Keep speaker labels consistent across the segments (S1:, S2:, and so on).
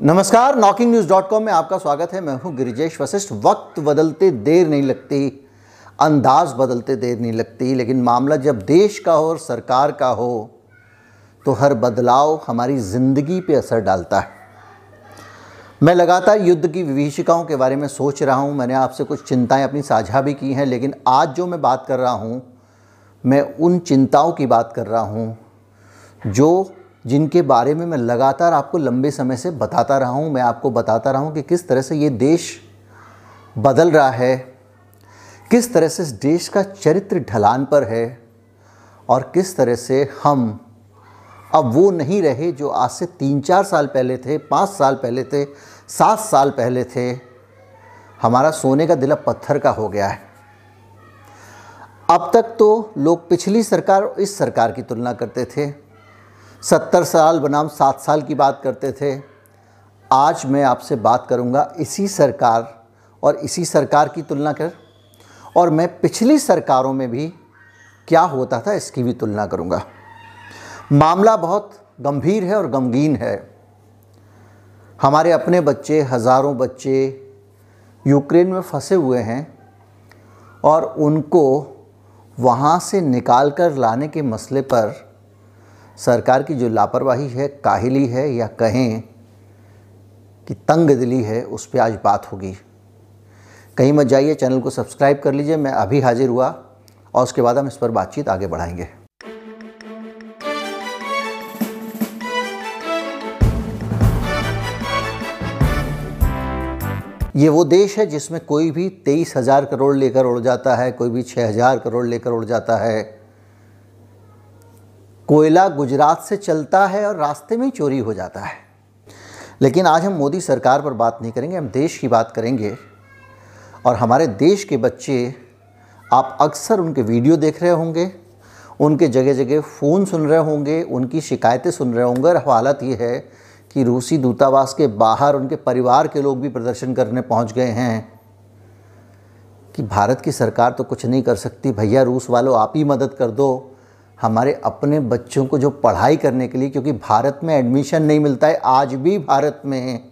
S1: नमस्कार knocking news dot com में आपका स्वागत है। मैं हूँ गिरिजेश वशिष्ठ। वक्त बदलते देर नहीं लगती, अंदाज बदलते देर नहीं लगती, लेकिन मामला जब देश का हो और सरकार का हो तो हर बदलाव हमारी ज़िंदगी पे असर डालता है। मैं लगातार युद्ध की विभीषिकाओं के बारे में सोच रहा हूँ। मैंने आपसे कुछ चिंताएँ अपनी साझा भी की हैं, लेकिन आज जो मैं बात कर रहा हूँ, मैं उन चिंताओं की बात कर रहा हूँ, जो जिनके बारे में मैं लगातार आपको लंबे समय से बताता रहा हूँ, मैं आपको बताता रहा हूँ कि किस तरह से ये देश बदल रहा है, किस तरह से इस देश का चरित्र ढलान पर है, और किस तरह से हम अब वो नहीं रहे जो आज से तीन चार साल पहले थे, पाँच साल पहले थे, सात साल पहले थे। हमारा सोने का दिल पत्थर का हो गया है। अब तक तो लोग पिछली सरकार और इस सरकार की तुलना करते थे। सत्तर साल बनाम सात साल की बात करते थे। आज मैं आपसे बात करूँगा इसी सरकार और इसी सरकार की तुलना कर, और मैं पिछली सरकारों में भी क्या होता था इसकी भी तुलना करूँगा। मामला बहुत गंभीर है और गमगीन है। हमारे अपने बच्चे, हज़ारों बच्चे यूक्रेन में फंसे हुए हैं और उनको वहाँ से निकाल कर लाने के मसले पर सरकार की जो लापरवाही है, काहिली है या कहें कि तंग दिली है, उस पर आज बात होगी। कहीं मत जाइए, चैनल को सब्सक्राइब कर लीजिए। मैं अभी हाजिर हुआ और उसके बाद हम इस पर बातचीत आगे बढ़ाएँगे। ये वो देश है जिसमें कोई भी तेईस हज़ार करोड़ लेकर उड़ जाता है, कोई भी छः हज़ार करोड़ लेकर उड़ जाता है। कोयला गुजरात से चलता है और रास्ते में ही चोरी हो जाता है। लेकिन आज हम मोदी सरकार पर बात नहीं करेंगे, हम देश की बात करेंगे। और हमारे देश के बच्चे, आप अक्सर उनके वीडियो देख रहे होंगे, उनके जगह जगह फ़ोन सुन रहे होंगे, उनकी शिकायतें सुन रहे होंगे। और हालत ये है कि रूसी दूतावास के बाहर उनके परिवार के लोग भी प्रदर्शन करने पहुँच गए हैं कि भारत की सरकार तो कुछ नहीं कर सकती। भैया, रूस वालों, आप ही मदद कर दो। हमारे अपने बच्चों को जो पढ़ाई करने के लिए, क्योंकि भारत में एडमिशन नहीं मिलता है, आज भी भारत में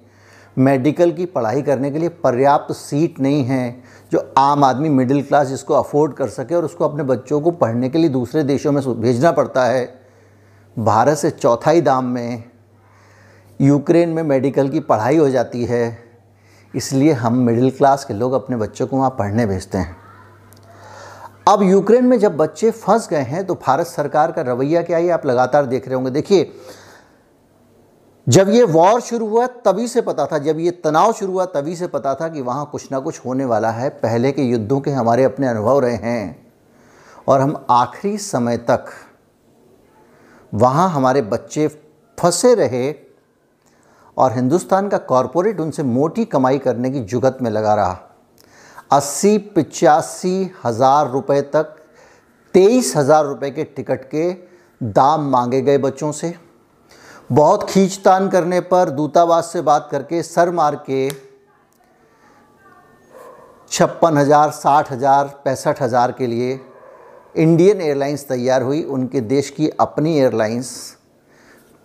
S1: मेडिकल की पढ़ाई करने के लिए पर्याप्त सीट नहीं है, जो आम आदमी मिडिल क्लास जिसको अफोर्ड कर सके और उसको अपने बच्चों को पढ़ने के लिए दूसरे देशों में भेजना पड़ता है। भारत से चौथाई दाम में यूक्रेन में मेडिकल की पढ़ाई हो जाती है, इसलिए हम मिडिल क्लास के लोग अपने बच्चों को वहाँ पढ़ने भेजते हैं। अब यूक्रेन में जब बच्चे फंस गए हैं तो भारत सरकार का रवैया क्या है? आप लगातार देख रहे होंगे। देखिए, जब ये वॉर शुरू हुआ, तभी से पता था, जब ये तनाव शुरू हुआ, तभी से पता था कि वहाँ कुछ ना कुछ होने वाला है। पहले के युद्धों के हमारे अपने अनुभव रहे हैं। और हम आखिरी समय तक वहाँ हमारे बच्चे फंसे रहे और हिंदुस्तान का कॉरपोरेट उनसे मोटी कमाई करने की जुगत में लगा रहा। अस्सी पचासी हज़ार रुपये तक, तेईस हज़ार रुपये के टिकट के दाम मांगे गए बच्चों से। बहुत खींचतान करने पर दूतावास से बात करके सर मार के छप्पन हज़ार, साठ हज़ार, पैंसठ हज़ार के लिए इंडियन एयरलाइंस तैयार हुई। उनके देश की अपनी एयरलाइंस,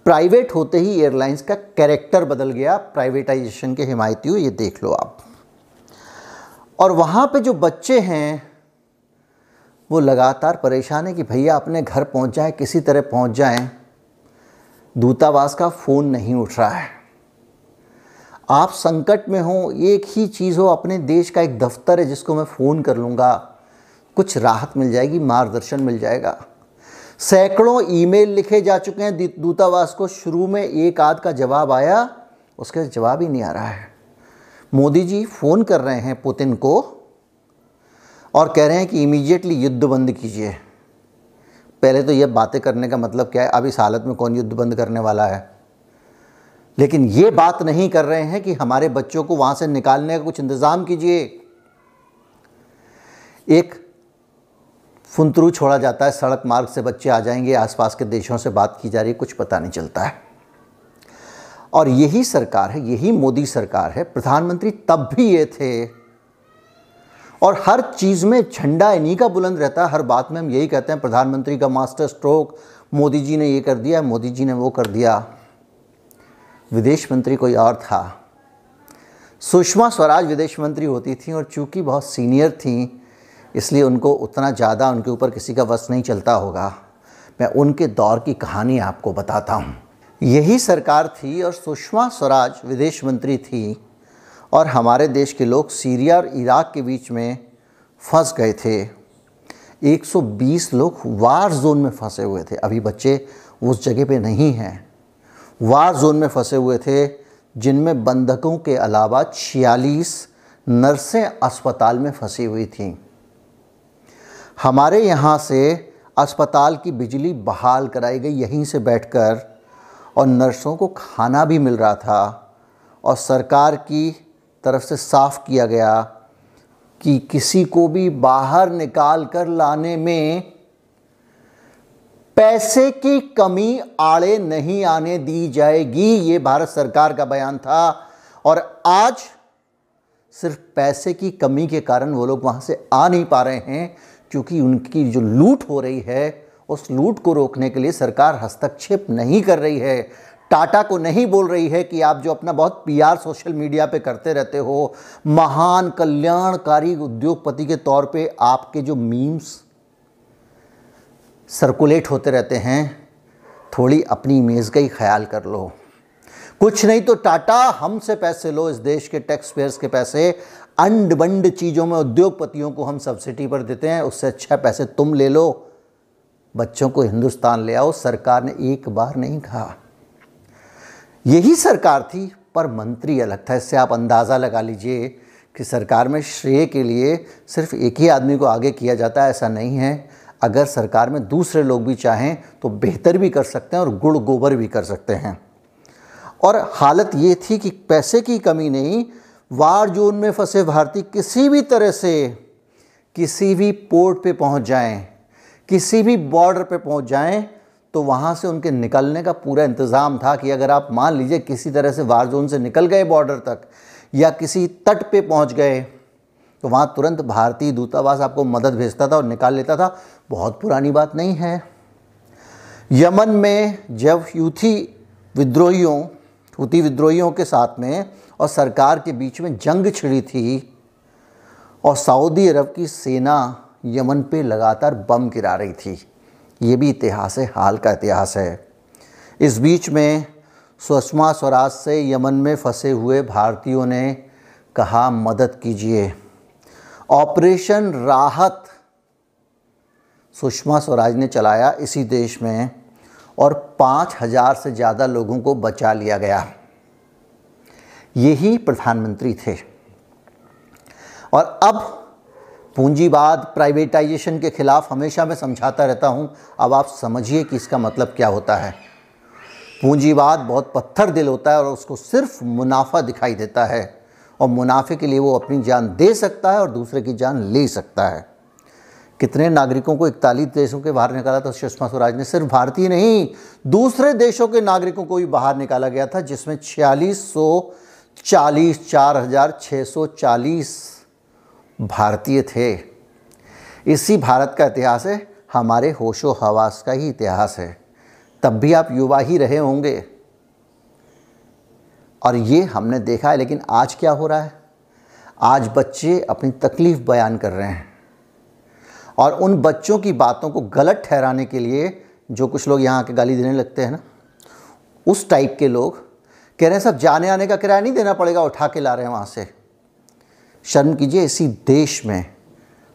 S1: प्राइवेट होते ही एयरलाइंस का कैरेक्टर बदल गया। प्राइवेटाइजेशन के हिमायती हो ये देख लो आप। और वहाँ पे जो बच्चे हैं, वो लगातार परेशान है कि भैया अपने घर पहुँच जाएँ, किसी तरह पहुँच जाएँ। दूतावास का फ़ोन नहीं उठ रहा है। आप संकट में हो, एक ही चीज़ हो, अपने देश का एक दफ्तर है जिसको मैं फ़ोन कर लूँगा। कुछ राहत मिल जाएगी, मार्गदर्शन मिल जाएगा। सैकड़ों ईमेल लिखे जा चुके हैं दूतावास को। शुरू में एक आध का जवाब आया, उसका जवाब ही नहीं आ रहा है। मोदी जी फ़ोन कर रहे हैं पुतिन को और कह रहे हैं कि इमीडिएटली युद्ध बंद कीजिए। पहले तो ये बातें करने का मतलब क्या है? अब इस हालत में कौन युद्ध बंद करने वाला है? लेकिन ये बात नहीं कर रहे हैं कि हमारे बच्चों को वहाँ से निकालने का कुछ इंतज़ाम कीजिए। एक फुंतरू छोड़ा जाता है, सड़क मार्ग से बच्चे आ जाएँगे, आसपास के देशों से बात की जा रही है, कुछ पता नहीं चलता है। और यही सरकार है, यही मोदी सरकार है, प्रधानमंत्री तब भी ये थे। और हर चीज़ में झंडा इन्हीं का बुलंद रहता है, हर बात में हम यही कहते हैं, प्रधानमंत्री का मास्टर स्ट्रोक, मोदी जी ने ये कर दिया, मोदी जी ने वो कर दिया। विदेश मंत्री कोई और था। सुषमा स्वराज विदेश मंत्री होती थी और चूँकि बहुत सीनियर थी, इसलिए उनको उतना ज़्यादा उनके ऊपर किसी का वश नहीं चलता होगा। मैं उनके दौर की कहानी आपको बताता हूँ। यही सरकार थी और सुषमा स्वराज विदेश मंत्री थी और हमारे देश के लोग सीरिया और इराक के बीच में फंस गए थे। 120 लोग वार जोन में फंसे हुए थे। अभी बच्चे उस जगह पे नहीं हैं। वार जोन में फंसे हुए थे, जिनमें बंधकों के अलावा छियालीस नर्सें अस्पताल में फंसी हुई थीं। हमारे यहाँ से अस्पताल की बिजली बहाल कराई गई, यहीं से बैठकर और नर्सों को खाना भी मिल रहा था और सरकार की तरफ़ से साफ़ किया गया कि किसी को भी बाहर निकाल कर लाने में पैसे की कमी आड़े नहीं आने दी जाएगी, ये भारत सरकार का बयान था। और आज सिर्फ़ पैसे की कमी के कारण वो लोग वहाँ से आ नहीं पा रहे हैं, क्योंकि उनकी जो लूट हो रही है उस लूट को रोकने के लिए सरकार हस्तक्षेप नहीं कर रही है। टाटा को नहीं बोल रही है कि आप जो अपना बहुत पीआर सोशल मीडिया पे करते रहते हो, महान कल्याणकारी उद्योगपति के तौर पे आपके जो मीम्स सर्कुलेट होते रहते हैं, थोड़ी अपनी इमेज का ही ख्याल कर लो। कुछ नहीं तो टाटा हमसे पैसे लो, इस देश के टैक्स पेयर्स के पैसे अंड बंड चीज़ों में उद्योगपतियों को हम सब्सिडी पर देते हैं, उससे अच्छा पैसे तुम ले लो। बच्चों को हिंदुस्तान ले आओ, सरकार ने एक बार नहीं कहा। यही सरकार थी, पर मंत्री अलग था। इससे आप अंदाज़ा लगा लीजिए कि सरकार में श्रेय के लिए सिर्फ़ एक ही आदमी को आगे किया जाता है, ऐसा नहीं है। अगर सरकार में दूसरे लोग भी चाहें तो बेहतर भी कर सकते हैं और गुड़ गोबर भी कर सकते हैं। और हालत ये थी कि पैसे की कमी नहीं, वार जोन में फंसे भारतीय किसी भी तरह से किसी भी पोर्ट पे पहुँच जाएँ। किसी भी बॉर्डर पे पहुँच जाएँ तो वहाँ से उनके निकलने का पूरा इंतज़ाम था कि अगर आप मान लीजिए किसी तरह से वार जोन से निकल गए बॉर्डर तक, या किसी तट पे पहुँच गए तो वहाँ तुरंत भारतीय दूतावास आपको मदद भेजता था और निकाल लेता था। बहुत पुरानी बात नहीं है। यमन में जब यूथी विद्रोहियों हूती विद्रोहियों के साथ में और सरकार के बीच में जंग छिड़ी थी, और सऊदी अरब की सेना यमन पे लगातार बम गिरा रही थी। ये भी इतिहास है, हाल का इतिहास है। इस बीच में सुषमा स्वराज से यमन में फंसे हुए भारतीयों ने कहा, मदद कीजिए। ऑपरेशन राहत, सुषमा स्वराज ने चलाया इसी देश में और पाँच हज़ार से ज़्यादा लोगों को बचा लिया गया। यही प्रधानमंत्री थे। और अब पूंजीवाद प्राइवेटाइजेशन के खिलाफ हमेशा मैं समझाता रहता हूँ। अब आप समझिए कि इसका मतलब क्या होता है। पूंजीवाद बहुत पत्थर दिल होता है और उसको सिर्फ़ मुनाफा दिखाई देता है। और मुनाफे के लिए वो अपनी जान दे सकता है और दूसरे की जान ले सकता है। कितने नागरिकों को इकतालीस देशों के बाहर निकाला था, सुषमा स्वराज ने। सिर्फ़ भारतीय नहीं, दूसरे देशों के नागरिकों को भी बाहर निकाला गया था, जिसमें छियालीस सौ चालीस, चार हज़ार छः सौ चालीस भारतीय थे। इसी भारत का इतिहास है, हमारे होशो हवास का ही इतिहास है। तब भी आप युवा ही रहे होंगे। और ये हमने देखा है, लेकिन आज क्या हो रहा है? आज बच्चे अपनी तकलीफ़ बयान कर रहे हैं। और उन बच्चों की बातों को गलत ठहराने के लिए जो कुछ लोग यहाँ के गाली देने लगते हैं ना, उस टाइप के लोग, कह रहे हैं, सब जाने आने का किराया नहीं देना पड़ेगा, उठा के ला रहे हैं वहाँ से। शर्म कीजिए, इसी देश में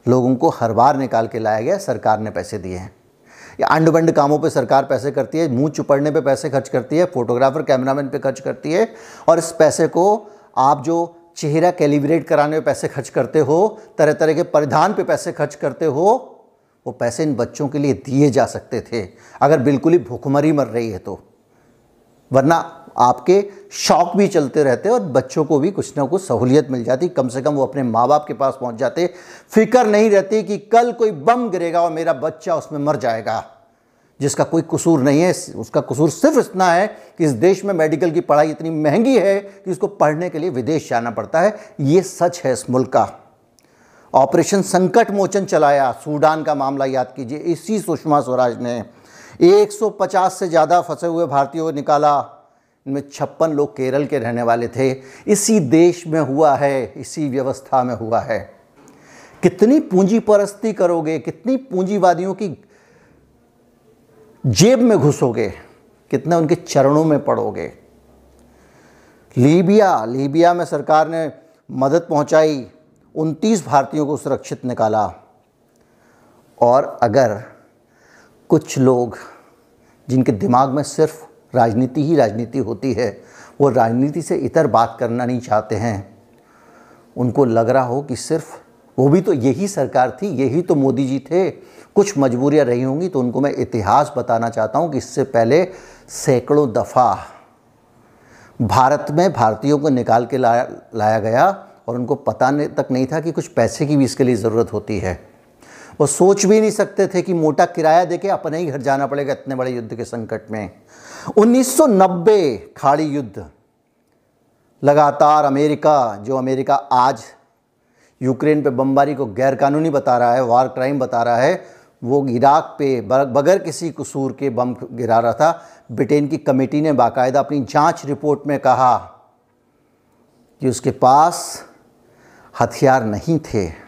S1: लोगों को हर बार निकाल के लाया गया, सरकार ने पैसे दिए हैं। या अंड बंड कामों पे सरकार पैसे करती है, मुँह चुपड़ने पे पैसे खर्च करती है, फोटोग्राफर, कैमरामैन पे खर्च करती है, और इस पैसे को आप जो चेहरा कैलिब्रेट कराने में पैसे खर्च करते हो तरह तरह के परिधान पे पैसे खर्च करते हो, वो पैसे इन बच्चों के लिए दिए जा सकते थे। अगर बिल्कुल ही भूखमरी मर रही है तो। वरना आपके शौक भी चलते रहते और बच्चों को भी कुछ ना कुछ सहूलियत मिल जाती। कम से कम वो अपने माँ बाप के पास पहुँच जाते। फ़िक्र नहीं रहती कि कल कोई बम गिरेगा और मेरा बच्चा उसमें मर जाएगा, जिसका कोई कसूर नहीं है। उसका कसूर सिर्फ़ इतना है कि इस देश में मेडिकल की पढ़ाई इतनी महँगी है कि उसको पढ़ने के लिए विदेश जाना पड़ता है। ये सच है इस मुल्क का। ऑपरेशन संकट मोचन चलाया। सूडान का मामला याद कीजिए। इसी सुषमा स्वराज ने 150 से ज़्यादा फंसे हुए भारतीयों को निकाला। इनमें छप्पन लोग केरल के रहने वाले थे। इसी देश में हुआ है, इसी व्यवस्था में हुआ है। कितनी पूंजी परस्ती करोगे, कितनी पूंजीवादियों की जेब में घुसोगे, कितने उनके चरणों में पड़ोगे। लीबिया लीबिया में सरकार ने मदद पहुंचाई 29 भारतीयों को सुरक्षित निकाला। और अगर कुछ लोग जिनके दिमाग में सिर्फ़ राजनीति ही राजनीति होती है। वो राजनीति से इतर बात करना नहीं चाहते हैं। उनको लग रहा हो कि सिर्फ़ वो भी तो यही सरकार थी, यही तो मोदी जी थे। कुछ मजबूरियाँ रही होंगी तो उनको मैं इतिहास बताना चाहता हूँ कि इससे पहले सैकड़ों दफ़ा भारत में भारतीयों को निकाल के लाया लाया गया और उनको पता तक नहीं था कि कुछ पैसे की भी इसके लिए ज़रूरत होती है। वो सोच भी नहीं सकते थे कि मोटा किराया देके अपने ही घर जाना पड़ेगा इतने बड़े युद्ध के संकट में। 1990 खाड़ी युद्ध, लगातार अमेरिका, जो अमेरिका आज यूक्रेन पे बमबारी को गैरकानूनी बता रहा है, वार क्राइम बता रहा है, वो इराक पे बगैर किसी कसूर के बम गिरा रहा था। ब्रिटेन की कमेटी ने बाकायदा अपनी जाँच रिपोर्ट में कहा कि उसके पास हथियार नहीं थे।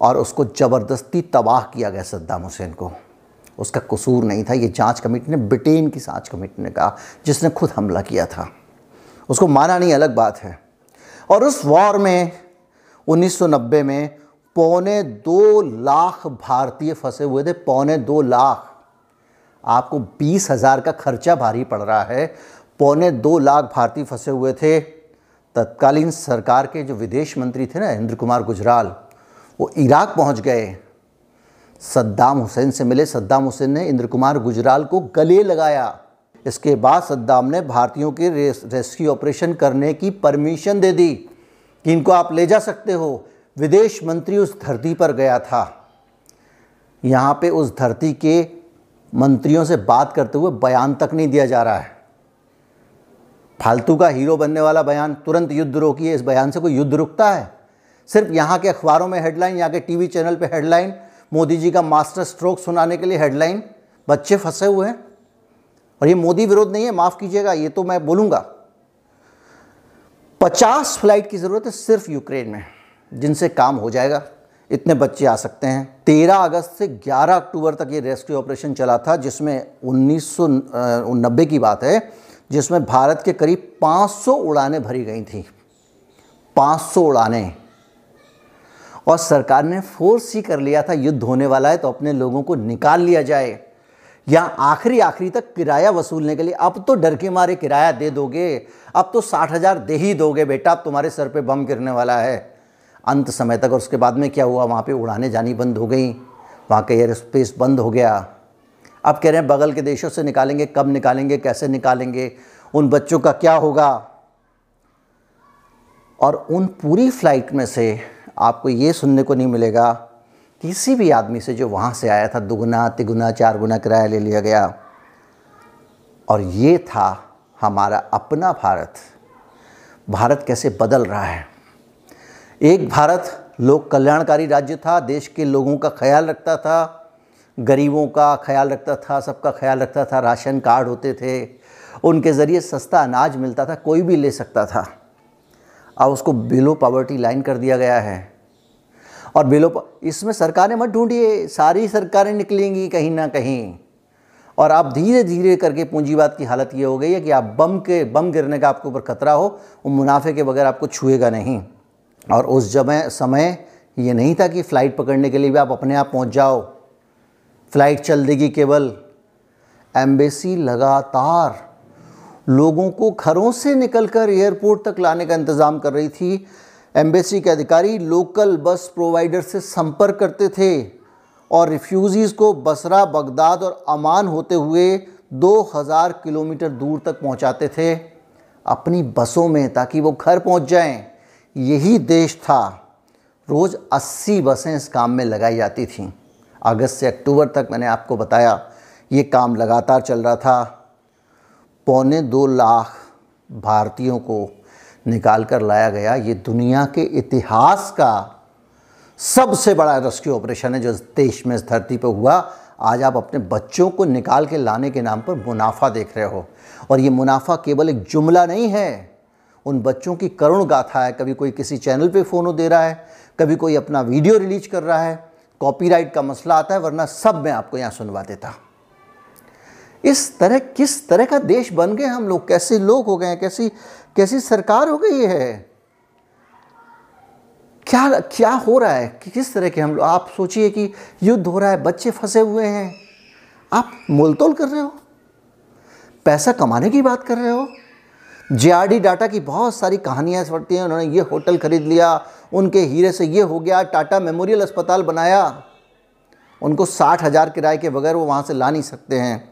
S1: और उसको ज़बरदस्ती तबाह किया गया सद्दाम हुसैन को। उसका कसूर नहीं था, ये जाँच कमेटी ने, ब्रिटेन की जाँच कमेटी ने कहा, जिसने खुद हमला किया था। उसको माना नहीं, अलग बात है। और उस वॉर में 1990 में, पौने दो लाख भारतीय फंसे हुए थे, पौने दो लाख। आपको बीस हज़ार का खर्चा भारी पड़ रहा है। पौने दो लाख भारतीय फंसे हुए थे। तत्कालीन सरकार के जो विदेश मंत्री थे ना इंद्र कुमार गुजराल वो इराक पहुँच गए। सद्दाम हुसैन से मिले। सद्दाम हुसैन ने इंद्र कुमार गुजराल को गले लगाया। इसके बाद सद्दाम ने भारतीयों के रेस्क्यू ऑपरेशन करने की परमिशन दे दी कि इनको आप ले जा सकते हो। विदेश मंत्री उस धरती पर गया था। यहाँ पे उस धरती के मंत्रियों से बात करते हुए बयान तक नहीं दिया जा रहा है। फालतू का हीरो बनने वाला बयान तुरंत युद्ध रोकिए। इस बयान से कोई युद्ध रुकता है। सिर्फ़ यहाँ के अखबारों में हेडलाइन यहाँ के टीवी चैनल पे हेडलाइन मोदी जी का मास्टर स्ट्रोक सुनाने के लिए हेडलाइन बच्चे फंसे हुए हैं। और ये मोदी विरोध नहीं है, माफ़ कीजिएगा, ये तो मैं बोलूँगा। पचास फ़्लाइट की ज़रूरत है सिर्फ़ यूक्रेन में, जिनसे काम हो जाएगा। इतने बच्चे आ सकते हैं। तेरह अगस्त से ग्यारह अक्टूबर तक ये रेस्क्यू ऑपरेशन चला था, जिसमें उन्नीस की बात है, जिसमें भारत के करीब 500 उड़ानें भरी गई थी। 500 उड़ानें। और सरकार ने फोर्स ही कर लिया था युद्ध होने वाला है तो अपने लोगों को निकाल लिया जाए। या आखिरी आखिरी तक किराया वसूलने के लिए, अब तो डर के मारे किराया दे दोगे, अब तो साठ हज़ार दे ही दोगे बेटा, अब तुम्हारे सर पे बम गिरने वाला है। अंत समय तक और उसके बाद में क्या हुआ? वहाँ पे उड़ाने जानी बंद हो गई। वहाँ का एयर स्पेस बंद हो गया। अब कह रहे हैं, बगल के देशों से निकालेंगे, कब निकालेंगे, कैसे निकालेंगे, उन बच्चों का क्या होगा? और उन पूरी फ़्लाइट में से आपको ये सुनने को नहीं मिलेगा। किसी भी आदमी से जो वहाँ से आया था, दुगुना, तिगुना, चार गुना किराया ले लिया गया। और ये था हमारा अपना भारत। भारत कैसे बदल रहा है? एक भारत लोक कल्याणकारी राज्य था, देश के लोगों का ख्याल रखता था, गरीबों का ख्याल रखता था, सबका ख्याल रखता था, राशन कार्ड होते थे, उनके ज़रिए सस्ता अनाज मिलता था, कोई भी ले सकता था। अब उसको बिलो पावर्टी लाइन कर दिया गया है। और बिलो इसमें सरकारें मत ढूंढिए, सारी सरकारें निकलेंगी कहीं ना कहीं। और आप धीरे धीरे करके पूंजीवाद की हालत ये हो गई है कि आप बम के, बम गिरने का आपके ऊपर खतरा हो वो मुनाफे के बगैर आपको छुएगा नहीं। और उस जब समय ये नहीं था कि फ़्लाइट पकड़ने के लिए भी आप अपने आप पहुँच जाओ। फ़्लाइट चल देगी केवल। एम्बेसी लगातार लोगों को घरों से निकलकर एयरपोर्ट तक लाने का इंतज़ाम कर रही थी। एम्बेसी के अधिकारी लोकल बस प्रोवाइडर से संपर्क करते थे और रिफ्यूज़ीज़ को बसरा, बगदाद और अमान होते हुए 2000 किलोमीटर दूर तक पहुंचाते थे अपनी बसों में ताकि वो घर पहुँच जाएँ। यही देश था। रोज़ 80 बसें इस काम में लगाई जाती थीं। अगस्त से अक्टूबर तक मैंने आपको बताया, ये काम लगातार चल रहा था। पौने दो लाख भारतीयों को निकाल कर लाया गया, ये दुनिया के इतिहास का सबसे बड़ा रेस्क्यू ऑपरेशन है जो देश में इस धरती पर हुआ। आज आप अपने बच्चों को निकाल के लाने के नाम पर मुनाफा देख रहे हो। और ये मुनाफा केवल एक जुमला नहीं है, उन बच्चों की करुण गाथा है। कभी कोई किसी चैनल पे फ़ोन दे रहा है, कभी कोई अपना वीडियो रिलीज़ कर रहा है। कॉपीराइट का मसला आता है, वरना सब मैं आपको यहाँ सुनवा देता। इस तरह, किस तरह का देश बन गए हम लोग? कैसे लोग हो गए हैं? कैसी कैसी सरकार हो गई है? क्या क्या हो रहा है? कि किस तरह के हम लोग, आप सोचिए कि युद्ध हो रहा है, बच्चे फंसे हुए हैं। आप मोलतोल कर रहे हो? पैसा कमाने की बात कर रहे हो? जेआरडी डाटा की बहुत सारी कहानियाँ पढ़ती हैं, उन्होंने ये होटल खरीद लिया, उनके हीरे से ये हो गया, टाटा मेमोरियल अस्पताल बनाया। उनको साठ हज़ार किराए के बगैर वो वहाँ से ला नहीं सकते हैं।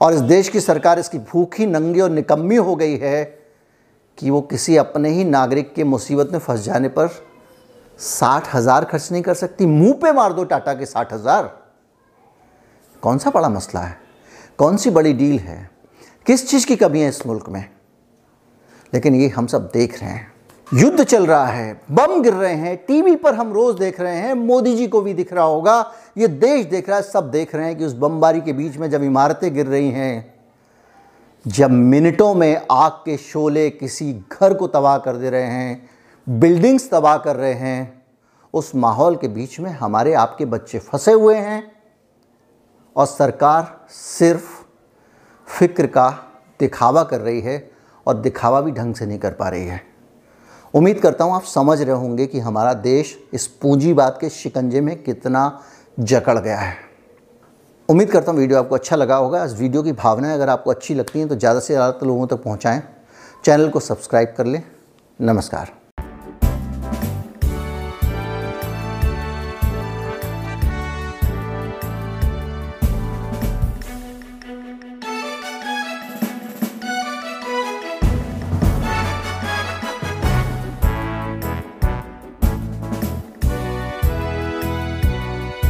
S1: और इस देश की सरकार इसकी भूखी, नंगी और निकम्मी हो गई है। कि वो किसी अपने ही नागरिक के मुसीबत में फंस जाने पर साठ हज़ार खर्च नहीं कर सकती। मुँह पे मार दो टाटा के साठ हज़ार। कौन सा बड़ा मसला है? कौन सी बड़ी डील है? किस चीज़ की कमी है इस मुल्क में? लेकिन ये हम सब देख रहे हैं। युद्ध चल रहा है, बम गिर रहे हैं, टीवी पर हम रोज देख रहे हैं, मोदी जी को भी दिख रहा होगा, ये देश देख रहा है, सब देख रहे हैं कि उस बमबारी के बीच में जब इमारतें गिर रही हैं जब मिनटों में आग के शोले किसी घर को तबाह कर दे रहे हैं, बिल्डिंग्स तबाह कर रहे हैं, उस माहौल के बीच में हमारे आपके बच्चे फंसे हुए हैं। और सरकार सिर्फ़ फ़िक्र का दिखावा कर रही है और दिखावा भी ढंग से नहीं कर पा रही है। उम्मीद करता हूँ आप समझ रहे होंगे कि हमारा देश इस पूंजीवाद के शिकंजे में कितना जकड़ गया है। उम्मीद करता हूँ वीडियो आपको अच्छा लगा होगा। इस वीडियो की भावनाएँ अगर आपको अच्छी लगती हैं तो ज़्यादा से ज़्यादा लोगों तक पहुँचाएँ। चैनल को सब्सक्राइब कर लें। नमस्कार।